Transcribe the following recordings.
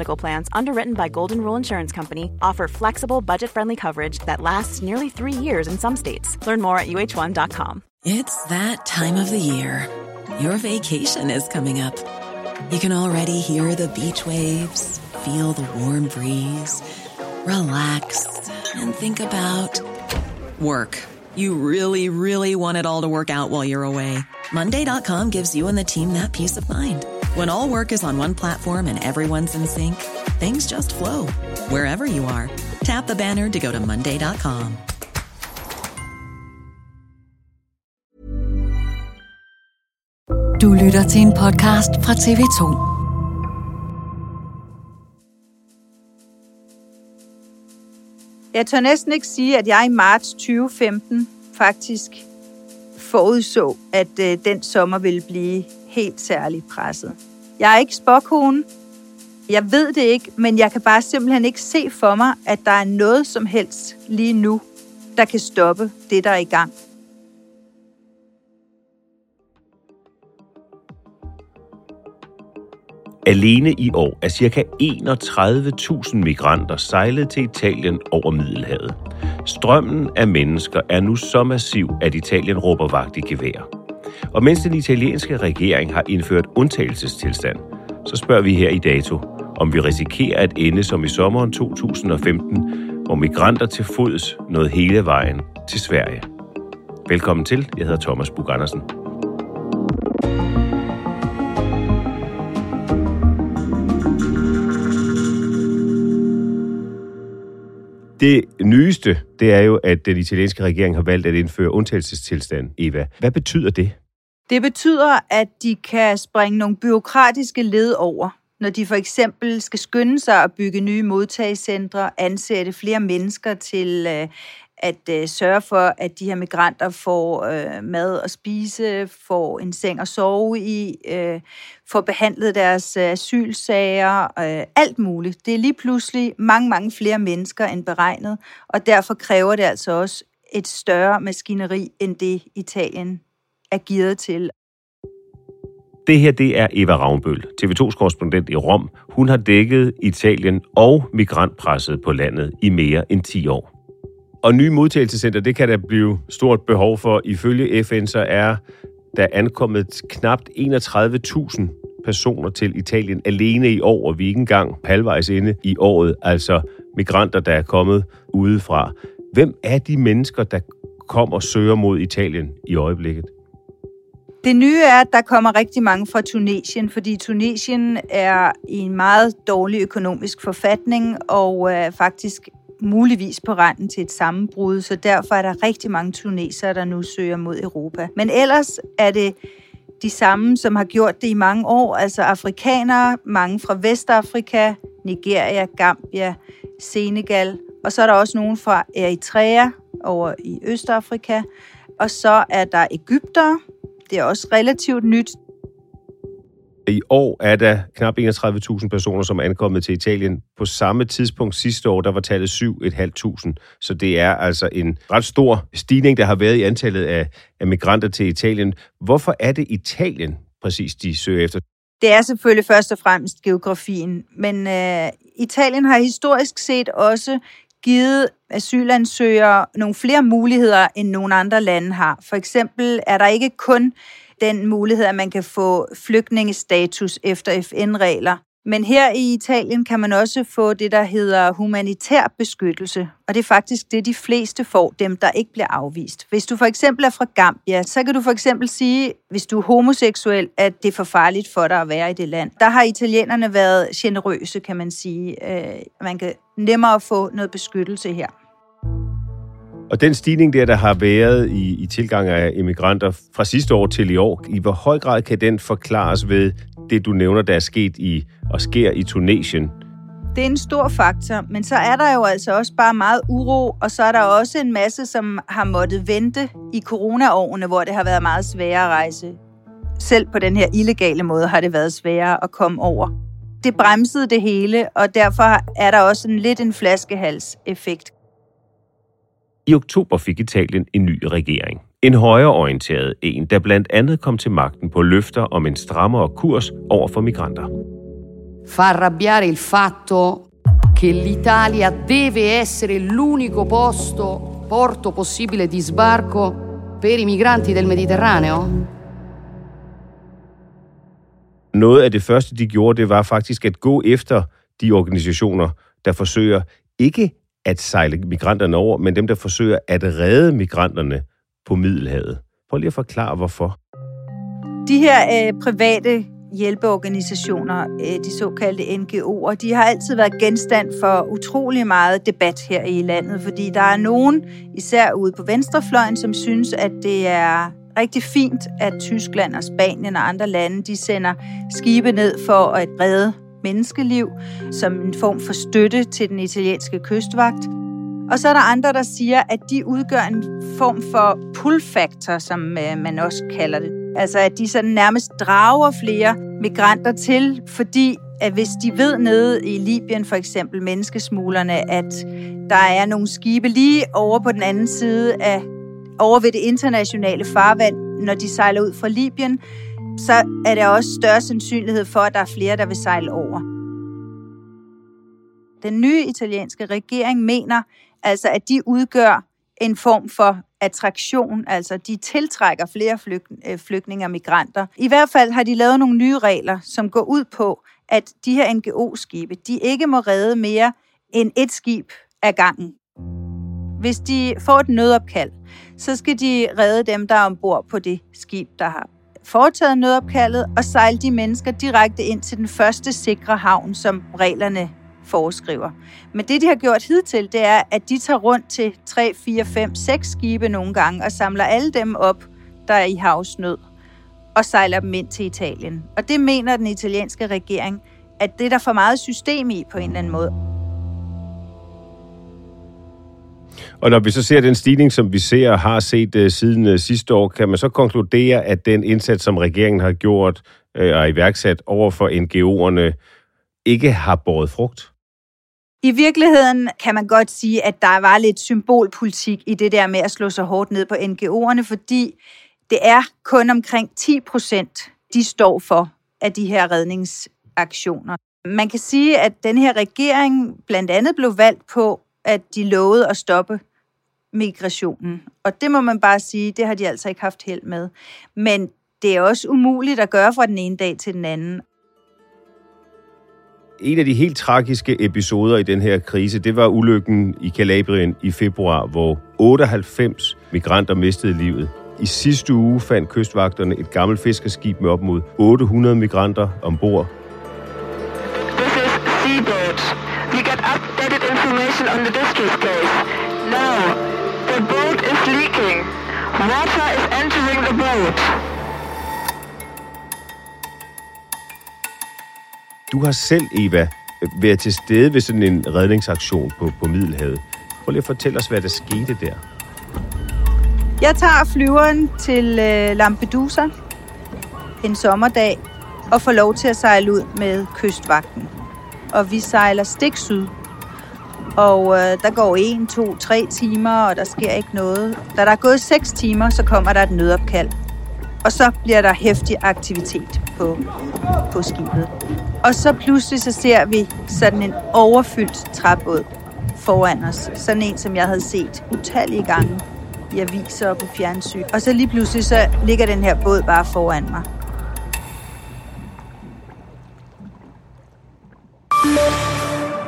Medical Plans, underwritten by Golden Rule Insurance Company, offer flexible, budget friendly coverage that lasts nearly three years in some states. Learn more at uh1.com. It's that time of the year. Your vacation is coming up. You can already hear the beach waves, feel the warm breeze, relax, and think about work. You really, really want it all to work out while you're away. Monday.com gives you and the team that peace of mind. When all work is on one platform and everyone's in sync, things just flow wherever you are. Tap the banner to go to Monday.com. Du lytter til en podcast fra TV2. Jeg tør næsten ikke sige, at jeg i marts 2015 faktisk forudså, at øh, den sommer ville blive helt særligt presset. Jeg er ikke spåkone. Jeg ved det ikke, men jeg kan bare simpelthen ikke se for mig, at der er noget som helst lige nu, der kan stoppe det, der er i gang. Alene i år er ca. 31.000 migranter sejlet til Italien over Middelhavet. Strømmen af mennesker er nu så massiv, at Italien råber vagt i gevær. Og mens den italienske regering har indført undtagelsestilstand, så spørger vi her i dato, om vi risikerer at ende som i sommeren 2015, hvor migranter til fods nåede hele vejen til Sverige. Velkommen til. Jeg hedder Thomas Bug Andersen. Det nyeste, det er jo, at den italienske regering har valgt at indføre undtagelsestilstand. Eva, hvad betyder det? Det betyder, at de kan springe nogle byråkratiske led over, når de for eksempel skal skynde sig at bygge nye modtagscentre, ansætte flere mennesker til øh, at øh, sørge for, at de her migranter får øh, mad at spise, får en seng at sove i, øh, får behandlet deres øh, asylsager, øh, alt muligt. Det er lige pludselig mange, mange flere mennesker end beregnet, og derfor kræver det altså også et større maskineri, end det Italien er givet til. Det her, det er Eva Ravnbøl, TV2's korrespondent i Rom. Hun har dækket Italien og migrantpresset på landet i mere end 10 år. Og nye modtagelsescenter, det kan der blive stort behov for. Ifølge FN så er der ankommet knap 31.000 personer til Italien alene i år, og vi er ikke engang halvvejs inde i året, altså migranter, der er kommet udefra. Hvem er de mennesker, der kommer og søger mod Italien i øjeblikket? Det nye er, at der kommer rigtig mange fra Tunesien, fordi Tunesien er i en meget dårlig økonomisk forfatning og øh, faktisk muligvis på randen til et sammenbrud, så derfor er der rigtig mange tunesere, der nu søger mod Europa. Men ellers er det de samme, som har gjort det i mange år, altså afrikanere, mange fra Vestafrika, Nigeria, Gambia, Senegal, og så er der også nogen fra Eritrea over i Østafrika, og så er der Ægypter, det er også relativt nyt. I år er der knap 31.000 personer, som er ankommet til Italien. På samme tidspunkt sidste år, der var tallet 7.500. Så det er altså en ret stor stigning, der har været i antallet af, af migranter til Italien. Hvorfor er det Italien præcis, de søger efter? Det er selvfølgelig først og fremmest geografien, men øh, Italien har historisk set også givet asylansøgere nogle flere muligheder, end nogle andre lande har. For eksempel er der ikke kun den mulighed, at man kan få flygtningestatus efter FN-regler. Men her i Italien kan man også få det, der hedder humanitær beskyttelse. Og det er faktisk det, de fleste får, dem der ikke bliver afvist. Hvis du for eksempel er fra Gambia, så kan du for eksempel sige, hvis du er homoseksuel, at det er for farligt for dig at være i det land. Der har italienerne været generøse, kan man sige. Øh, man kan nemmere få noget beskyttelse her. Og den stigning der, der har været i, i tilgang af immigranter fra sidste år til i år, i hvor høj grad kan den forklares ved det, du nævner, der er sket i og sker i Tunesien? Det er en stor faktor, men så er der jo altså også bare meget uro, og så er der også en masse, som har måttet vente i coronaårene, hvor det har været meget sværere at rejse. Selv på den her illegale måde har det været sværere at komme over. Det bremsede det hele, og derfor er der også en lidt en flaskehalseffekt. I oktober fik Italien en ny regering. En højreorienteret en, der blandt andet kom til magten på løfter om en strammere kurs over for migranter. Fa arrabbiare il fatto che l'Italia deve essere l'unico posto, porto possibile di sbarco per i migranti del Mediterraneo? Noget af det første, de gjorde, det var faktisk at gå efter de organisationer, der forsøger ikke at sejle migranterne over, men dem, der forsøger at redde migranterne på Middelhavet. Prøv lige at forklare, hvorfor. De her øh, private hjælpeorganisationer, øh, de såkaldte NGO'er, de har altid været genstand for utrolig meget debat her i landet, fordi der er nogen, især ude på venstrefløjen, som synes, at det er rigtig fint, at Tyskland og Spanien og andre lande, de sender skibe ned for at redde menneskeliv som en form for støtte til den italienske kystvagt. Og så er der andre, der siger, at de udgør en form for pull factor, som øh, man også kalder det. Altså at de sådan nærmest drager flere migranter til, fordi at hvis de ved nede i Libyen for eksempel, menneskesmuglerne, at der er nogle skibe lige over på den anden side af, over ved det internationale farvand, når de sejler ud fra Libyen, så er der også større sandsynlighed for, at der er flere, der vil sejle over. Den nye italienske regering mener altså, at de udgør en form for attraktion, altså de tiltrækker flere øh, flygtninge og migranter. I hvert fald har de lavet nogle nye regler, som går ud på, at de her NGO-skibe, de ikke må redde mere end et skib ad gangen. Hvis de får et nødopkald, så skal de redde dem, der er ombord på det skib, der har foretaget nødopkaldet og sejle de mennesker direkte ind til den første sikre havn, som reglerne foreskriver. Men det, de har gjort hidtil, det er, at de tager rundt til 3, 4, 5, 6 skibe nogle gange og samler alle dem op, der er i havsnød, og sejler dem ind til Italien. Og det mener den italienske regering, at det er der for meget system i på en eller anden måde. Og når vi så ser den stigning, som vi ser og har set uh, siden uh, sidste år, kan man så konkludere, at den indsats, som regeringen har gjort uh, og iværksat over for NGO'erne, ikke har båret frugt? I virkeligheden kan man godt sige, at der var lidt symbolpolitik i det der med at slå så hårdt ned på NGO'erne, fordi det er kun omkring 10 procent, de står for af de her redningsaktioner. Man kan sige, at den her regering blandt andet blev valgt på, at de lovede at stoppe migrationen. Og det må man bare sige, det har de altså ikke haft held med. Men det er også umuligt at gøre fra den ene dag til den anden. En af de helt tragiske episoder i den her krise, det var ulykken i Kalabrien i februar, hvor 98 migranter mistede livet. I sidste uge fandt kystvagterne et gammelt fiskerskib med op mod 800 migranter ombord. This is Seaboat. We get updated information on the distress case. Now, the boat is leaking. Water is entering the boat. Du har selv, Eva, været til stede ved sådan en redningsaktion på, på Middelhavet. Prøv lige at fortælle os, hvad der skete der. Jeg tager flyveren til øh, Lampedusa en sommerdag og får lov til at sejle ud med kystvagten. Og vi sejler stik syd. Og øh, der går en, to, tre timer, og der sker ikke noget. Da der er gået 6 timer, så kommer der et nødopkald. Og så bliver der hæftig aktivitet på, på skibet. Og så pludselig så ser vi sådan en overfyldt træbåd foran os. Sådan en, som jeg havde set utallige gange i aviser og på fjernsyn. Og så lige pludselig så ligger den her båd bare foran mig.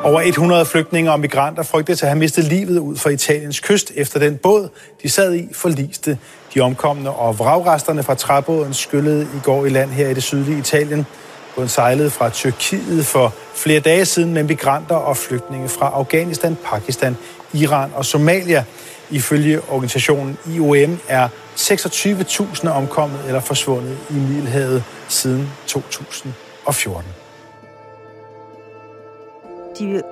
Over 100 flygtninge og migranter frygtes at have mistet livet ud for Italiens kyst, efter den båd, de sad i, forliste. De omkomne og vragresterne fra træbåden skyllede i går i land her i det sydlige Italien. Båden sejlede fra Tyrkiet for flere dage siden med migranter og flygtninge fra Afghanistan, Pakistan, Iran og Somalia. Ifølge organisationen IOM er 26.000 omkommet eller forsvundet i Middelhavet siden 2014. De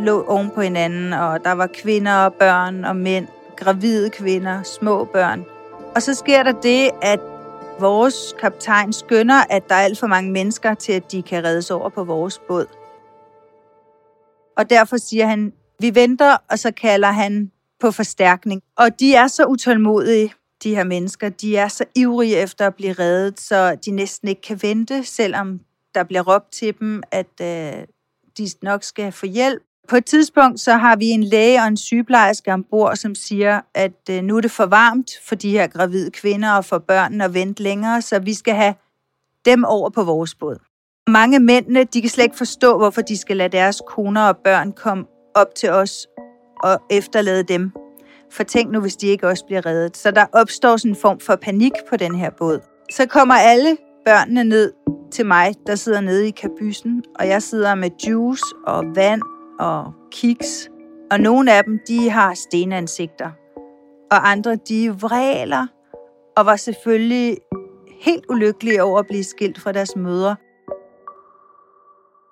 lå oven på hinanden, og der var kvinder og børn og mænd, gravide kvinder, små børn. Og så sker der det, at vores kaptajn skønner, at der er alt for mange mennesker til, at de kan reddes over på vores båd. Og derfor siger han, vi venter, og så kalder han på forstærkning. Og de er så utålmodige, de her mennesker. De er så ivrige efter at blive reddet, så de næsten ikke kan vente, selvom der bliver råbt til dem, at øh, de nok skal få hjælp. På et tidspunkt så har vi en læge og en sygeplejerske ombord, som siger, at øh, nu er det for varmt for de her gravide kvinder og for børnene at vente længere, så vi skal have dem over på vores båd. Mange af mændene, de kan slet ikke forstå, hvorfor de skal lade deres koner og børn komme op til os og efterlade dem. For tænk nu, hvis de ikke også bliver reddet. Så der opstår sådan en form for panik på den her båd. Så kommer alle børnene ned til mig, der sidder nede i kabysen, og jeg sidder med juice og vand og kiks. Og nogle af dem, de har stenansigter. Og andre, de vræler og var selvfølgelig helt ulykkelige over at blive skilt fra deres mødre.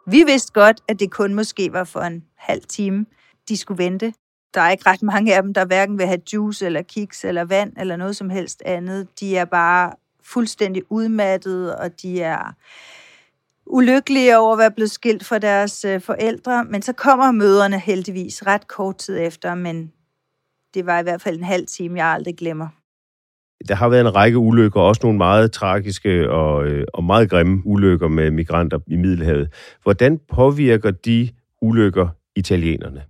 Vi vidste godt, at det kun måske var for en halv time, de skulle vente. Der er ikke ret mange af dem, der hverken vil have juice eller kiks eller vand eller noget som helst andet. De er bare fuldstændig udmattede, og de er ulykkelige over at være blevet skilt fra deres øh, forældre. Men så kommer møderne heldigvis ret kort tid efter, men det var i hvert fald en halv time, jeg aldrig glemmer. Der har været en række ulykker, også nogle meget tragiske og, øh, og meget grimme ulykker med migranter i Middelhavet. Hvordan påvirker de ulykker italienerne?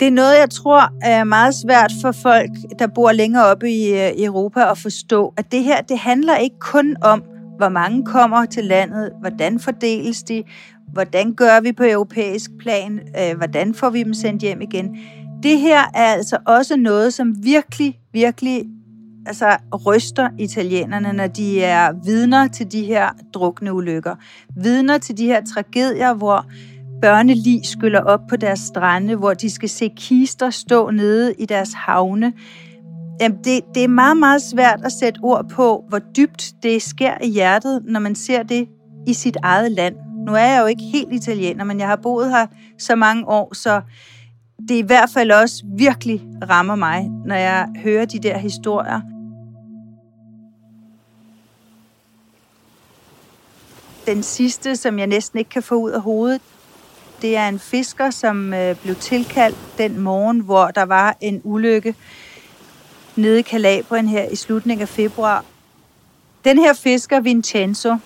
Det er noget, jeg tror er meget svært for folk, der bor længere oppe i øh, Europa at forstå, at det her, det handler ikke kun om, hvor mange kommer til landet, hvordan fordeles de, hvordan gør vi på europæisk plan, øh, hvordan får vi dem sendt hjem igen. Det her er altså også noget, som virkelig, virkelig altså, ryster italienerne, når de er vidner til de her drukne ulykker. Vidner til de her tragedier, hvor børnelig skyller op på deres strande, hvor de skal se kister stå nede i deres havne. Jamen, det, det er meget, meget svært at sætte ord på, hvor dybt det sker i hjertet, når man ser det i sit eget land. Nu er jeg jo ikke helt italiener, men jeg har boet her så mange år, så det i hvert fald også virkelig rammer mig, når jeg hører de der historier. Den sidste, som jeg næsten ikke kan få ud af hovedet, det er en fisker, som øh, blev tilkaldt den morgen, hvor der var en ulykke nede i Kalabrien her i slutningen af februar. Den her fisker, Vincenzo,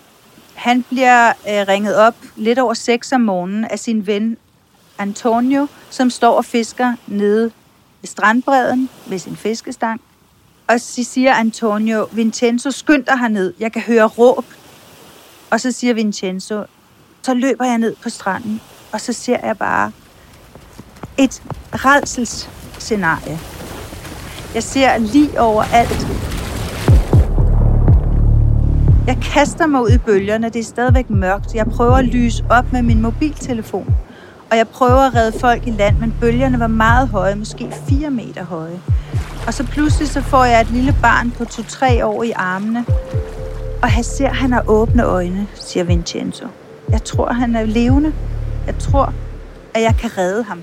han bliver øh, ringet op lidt over 6 om morgenen af sin ven Antonio, som står og fisker nede ved strandbredden med sin fiskestang. Og så siger Antonio, Vincenzo, skynd dig herned, jeg kan høre råb. Og så siger Vincenzo, så løber jeg ned på stranden, og så ser jeg bare et redselsscenarie. Jeg ser lige over alt. Jeg kaster mig ud i bølgerne. Det er stadigvæk mørkt. Jeg prøver at lyse op med min mobiltelefon. Og jeg prøver at redde folk i land, men bølgerne var meget høje, måske 4 meter høje. Og så pludselig så får jeg et lille barn på 2-3 år i armene. Og her ser, at han har åbne øjne, siger Vincenzo. Jeg tror, han er levende. Jeg tror, at jeg kan redde ham.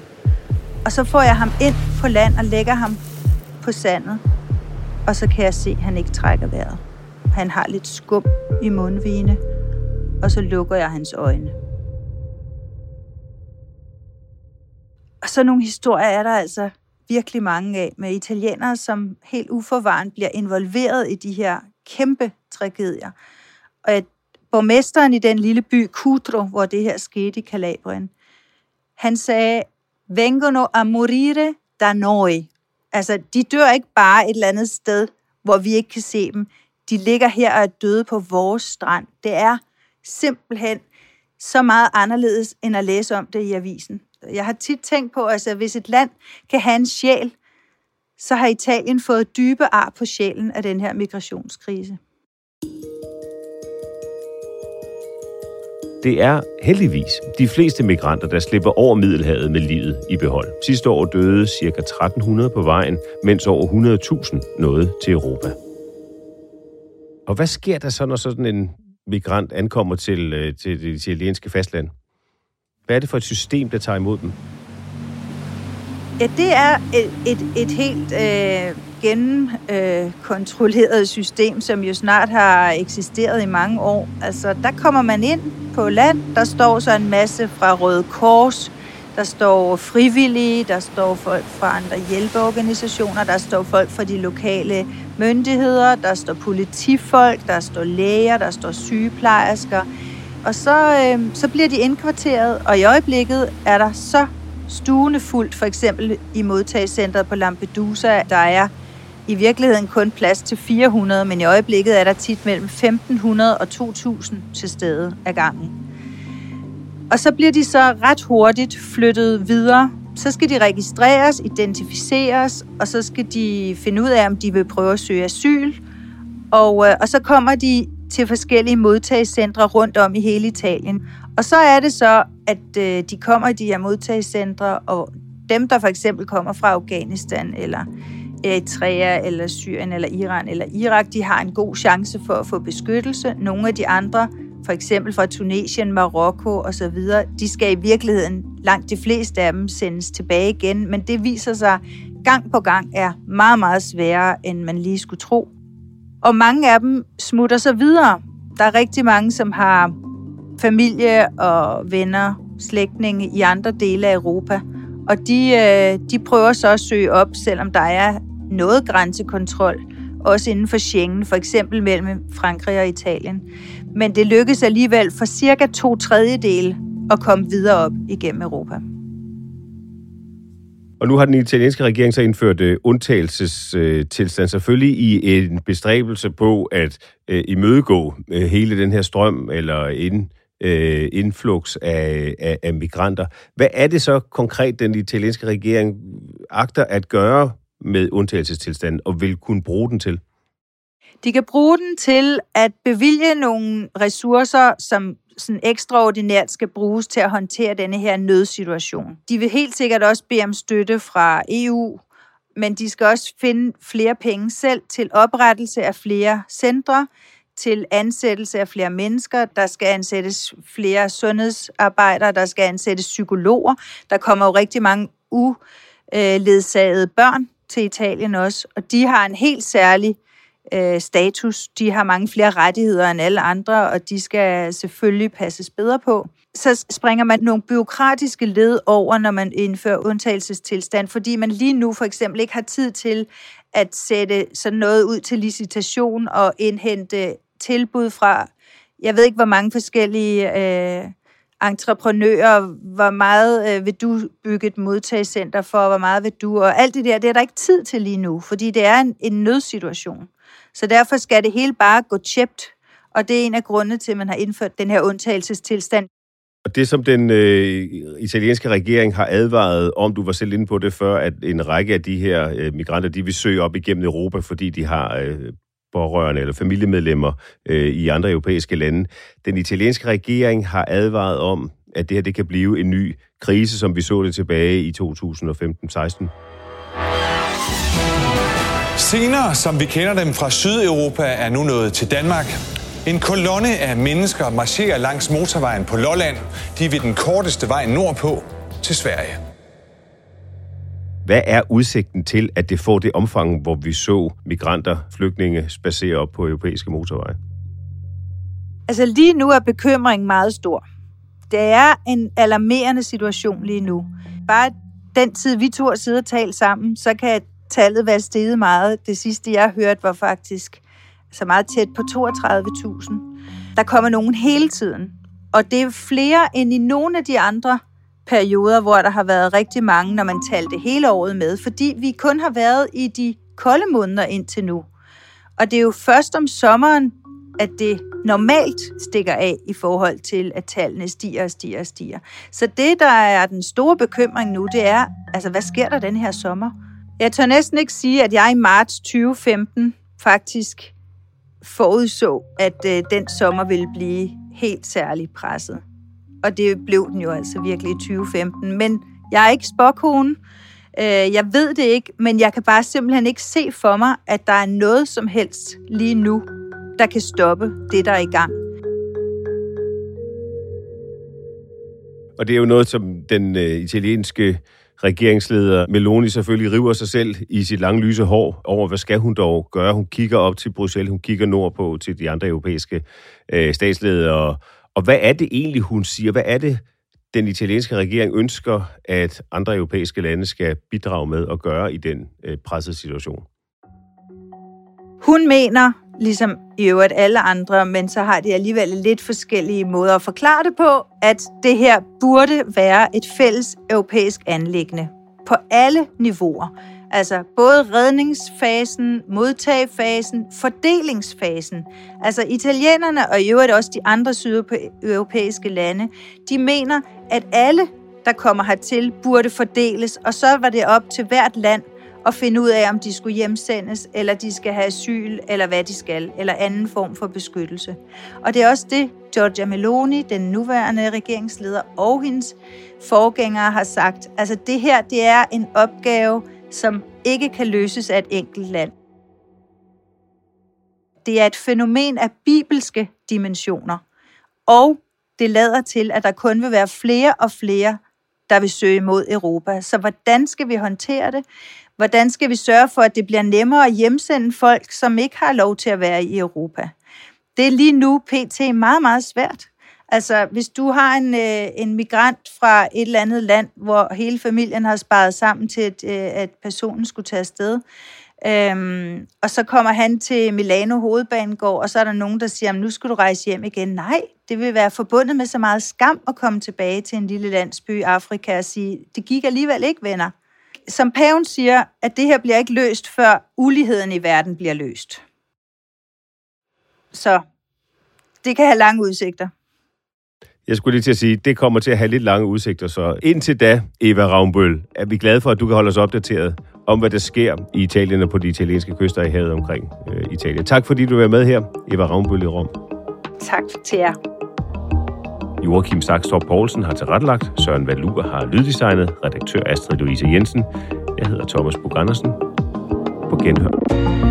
Og så får jeg ham ind på land og lægger ham på sandet. Og så kan jeg se, at han ikke trækker vejret. Han har lidt skum i mundvigene, og så lukker jeg hans øjne. Og så nogle historier er der altså virkelig mange af, med italienere, som helt uforvarende bliver involveret i de her kæmpe tragedier. Og at borgmesteren i den lille by Cudro, hvor det her skete i Kalabrien, han sagde, vengono a morire da noi. Altså, de dør ikke bare et eller andet sted, hvor vi ikke kan se dem. De ligger her og er døde på vores strand. Det er simpelthen så meget anderledes, end at læse om det i avisen. Jeg har tit tænkt på, at altså, hvis et land kan have en sjæl, så har Italien fået dybe ar på sjælen af den her migrationskrise. Det er heldigvis de fleste migranter, der slipper over Middelhavet med livet i behold. Sidste år døde ca. 1300 på vejen, mens over 100.000 nåede til Europa. Og hvad sker der så, når sådan en migrant ankommer til, øh, til det italienske fastland? Hvad er det for et system, der tager imod dem? Ja, det er et, et, et helt øh, gennemkontrolleret øh, system, som jo snart har eksisteret i mange år. Altså, der kommer man ind på land, der står så en masse fra Røde Kors, der står frivillige, der står folk fra andre hjælpeorganisationer, der står folk fra de lokale myndigheder, der står politifolk, der står læger, der står sygeplejersker. Og så, øh, så bliver de indkvarteret, og i øjeblikket er der så stuende fuldt, for eksempel i modtagscentret på Lampedusa, der er i virkeligheden kun plads til 400, men i øjeblikket er der tit mellem 1500 og 2000 til stede ad gangen. Og så bliver de så ret hurtigt flyttet videre. Så skal de registreres, identificeres, og så skal de finde ud af, om de vil prøve at søge asyl. Og, øh, og så kommer de til forskellige modtagscentre rundt om i hele Italien. Og så er det så, at øh, de kommer i de her modtagscentre, og dem, der for eksempel kommer fra Afghanistan, eller Eritrea, eller Syrien, eller Iran, eller Irak, de har en god chance for at få beskyttelse. Nogle af de andre, for eksempel fra Tunesien, Marokko osv., de skal i virkeligheden, langt de fleste af dem, sendes tilbage igen, men det viser sig gang på gang er meget, meget sværere, end man lige skulle tro. Og mange af dem smutter så videre. Der er rigtig mange, som har familie og venner, slægtninge i andre dele af Europa. Og de, øh, de prøver så at søge op, selvom der er noget grænsekontrol, også inden for Schengen, for eksempel mellem Frankrig og Italien. Men det lykkes alligevel for cirka to tredjedele at komme videre op igennem Europa. Og nu har den italienske regering så indført øh, undtagelsestilstand, selvfølgelig i en bestræbelse på at øh, imødegå hele den her strøm eller ind, øh, influx af, af, af migranter. Hvad er det så konkret, den italienske regering agter at gøre med undtagelsestilstanden og vil kunne bruge den til? De kan bruge den til at bevilge nogle ressourcer, som sådan ekstraordinært skal bruges til at håndtere denne her nødsituation. De vil helt sikkert også bede om støtte fra EU, men de skal også finde flere penge selv til oprettelse af flere centre, til ansættelse af flere mennesker, der skal ansættes flere sundhedsarbejdere, der skal ansættes psykologer. Der kommer jo rigtig mange uledsagede børn til Italien også, og de har en helt særlig øh, status. De har mange flere rettigheder end alle andre, og de skal selvfølgelig passes bedre på. Så springer man nogle byråkratiske led over, når man indfører undtagelsestilstand, fordi man lige nu for eksempel ikke har tid til at sætte sådan noget ud til licitation og indhente tilbud fra, jeg ved ikke hvor mange forskellige øh, entreprenører, hvor meget øh, vil du bygge et modtagscenter for, hvor meget vil du, og alt det der, det er der ikke tid til lige nu, fordi det er en, en nødsituation. Så derfor skal det hele bare gå tjept, og det er en af grundene til, at man har indført den her undtagelsestilstand. Og det, som den øh, italienske regering har advaret om, du var selv inde på det før, at en række af de her øh, migranter, de vil søge op igennem Europa, fordi de har øh, pårørende eller familiemedlemmer øh, i andre europæiske lande. Den italienske regering har advaret om, at det her det kan blive en ny krise, som vi så det tilbage i 2015-16. Senere, som vi kender dem fra Sydeuropa, er nu nået til Danmark. En kolonne af mennesker marcherer langs motorvejen på Lolland. De er ved den korteste vej nordpå til Sverige. Hvad er udsigten til, at det får det omfang, hvor vi så migranter, flygtninge, spacere op på europæiske motorveje? Altså lige nu er bekymringen meget stor. Det er en alarmerende situation lige nu. Bare den tid, vi to har siddet og talt sammen, så kan tallet være steget meget. Det sidste, jeg hørt, var faktisk så meget tæt på 32.000. Der kommer nogen hele tiden. Og det er flere end i nogle af de andre perioder, hvor der har været rigtig mange, når man talte hele året med, fordi vi kun har været i de kolde måneder indtil nu. Og det er jo først om sommeren, at det normalt stikker af i forhold til, at tallene stiger og stiger og stiger. Så det, der er den store bekymring nu, det er, altså hvad sker der den her sommer? Jeg tør næsten ikke sige, at jeg i marts 2015 faktisk forudså, at øh, den sommer ville blive helt særligt presset og det blev den jo altså virkelig i 2015. Men jeg er ikke spåkone. Øh, jeg ved det ikke, men jeg kan bare simpelthen ikke se for mig, at der er noget som helst lige nu, der kan stoppe det, der er i gang. Og det er jo noget, som den øh, italienske regeringsleder Meloni selvfølgelig river sig selv i sit lange lyse hår over, hvad skal hun dog gøre? Hun kigger op til Bruxelles, hun kigger nordpå til de andre europæiske øh, statsledere. Og hvad er det egentlig, hun siger? Hvad er det, den italienske regering ønsker, at andre europæiske lande skal bidrage med at gøre i den øh, pressede situation? Hun mener, ligesom i øvrigt alle andre, men så har de alligevel lidt forskellige måder at forklare det på, at det her burde være et fælles europæisk anlæggende på alle niveauer. Altså både redningsfasen, modtagefasen, fordelingsfasen. Altså italienerne og i øvrigt også de andre sydeuropæiske lande, de mener, at alle, der kommer hertil, burde fordeles, og så var det op til hvert land at finde ud af, om de skulle hjemsendes, eller de skal have asyl, eller hvad de skal, eller anden form for beskyttelse. Og det er også det, Giorgia Meloni, den nuværende regeringsleder, og hendes forgængere har sagt. Altså det her, det er en opgave, som ikke kan løses af et enkelt land. Det er et fænomen af bibelske dimensioner, og det lader til, at der kun vil være flere og flere, der vil søge mod Europa. Så hvordan skal vi håndtere det? Hvordan skal vi sørge for, at det bliver nemmere at hjemsende folk, som ikke har lov til at være i Europa? Det er lige nu pt. meget, meget svært. Altså, hvis du har en, øh, en migrant fra et eller andet land, hvor hele familien har sparet sammen til, at, øh, at personen skulle tage afsted, øhm, og så kommer han til Milano hovedbanegård, og så er der nogen, der siger, nu skal du rejse hjem igen. Nej, det vil være forbundet med så meget skam at komme tilbage til en lille landsby i Afrika og sige, det gik alligevel ikke, venner. Som paven siger, at det her bliver ikke løst, før uligheden i verden bliver løst. Så det kan have lange udsigter. Jeg skulle lige til at sige, det kommer til at have lidt lange udsigter, så indtil da, Eva Ravnbøl, er vi glade for, at du kan holde os opdateret om, hvad der sker i Italien og på de italienske kyster i havet omkring øh, Italien. Tak fordi du var med her, Eva Ravnbøl i Rom. Tak til jer. Joachim Saxtorp Poulsen har tilrettelagt, Søren Valur har lyddesignet, redaktør Astrid Louise Jensen. Jeg hedder Thomas Bug Andersen. På genhør.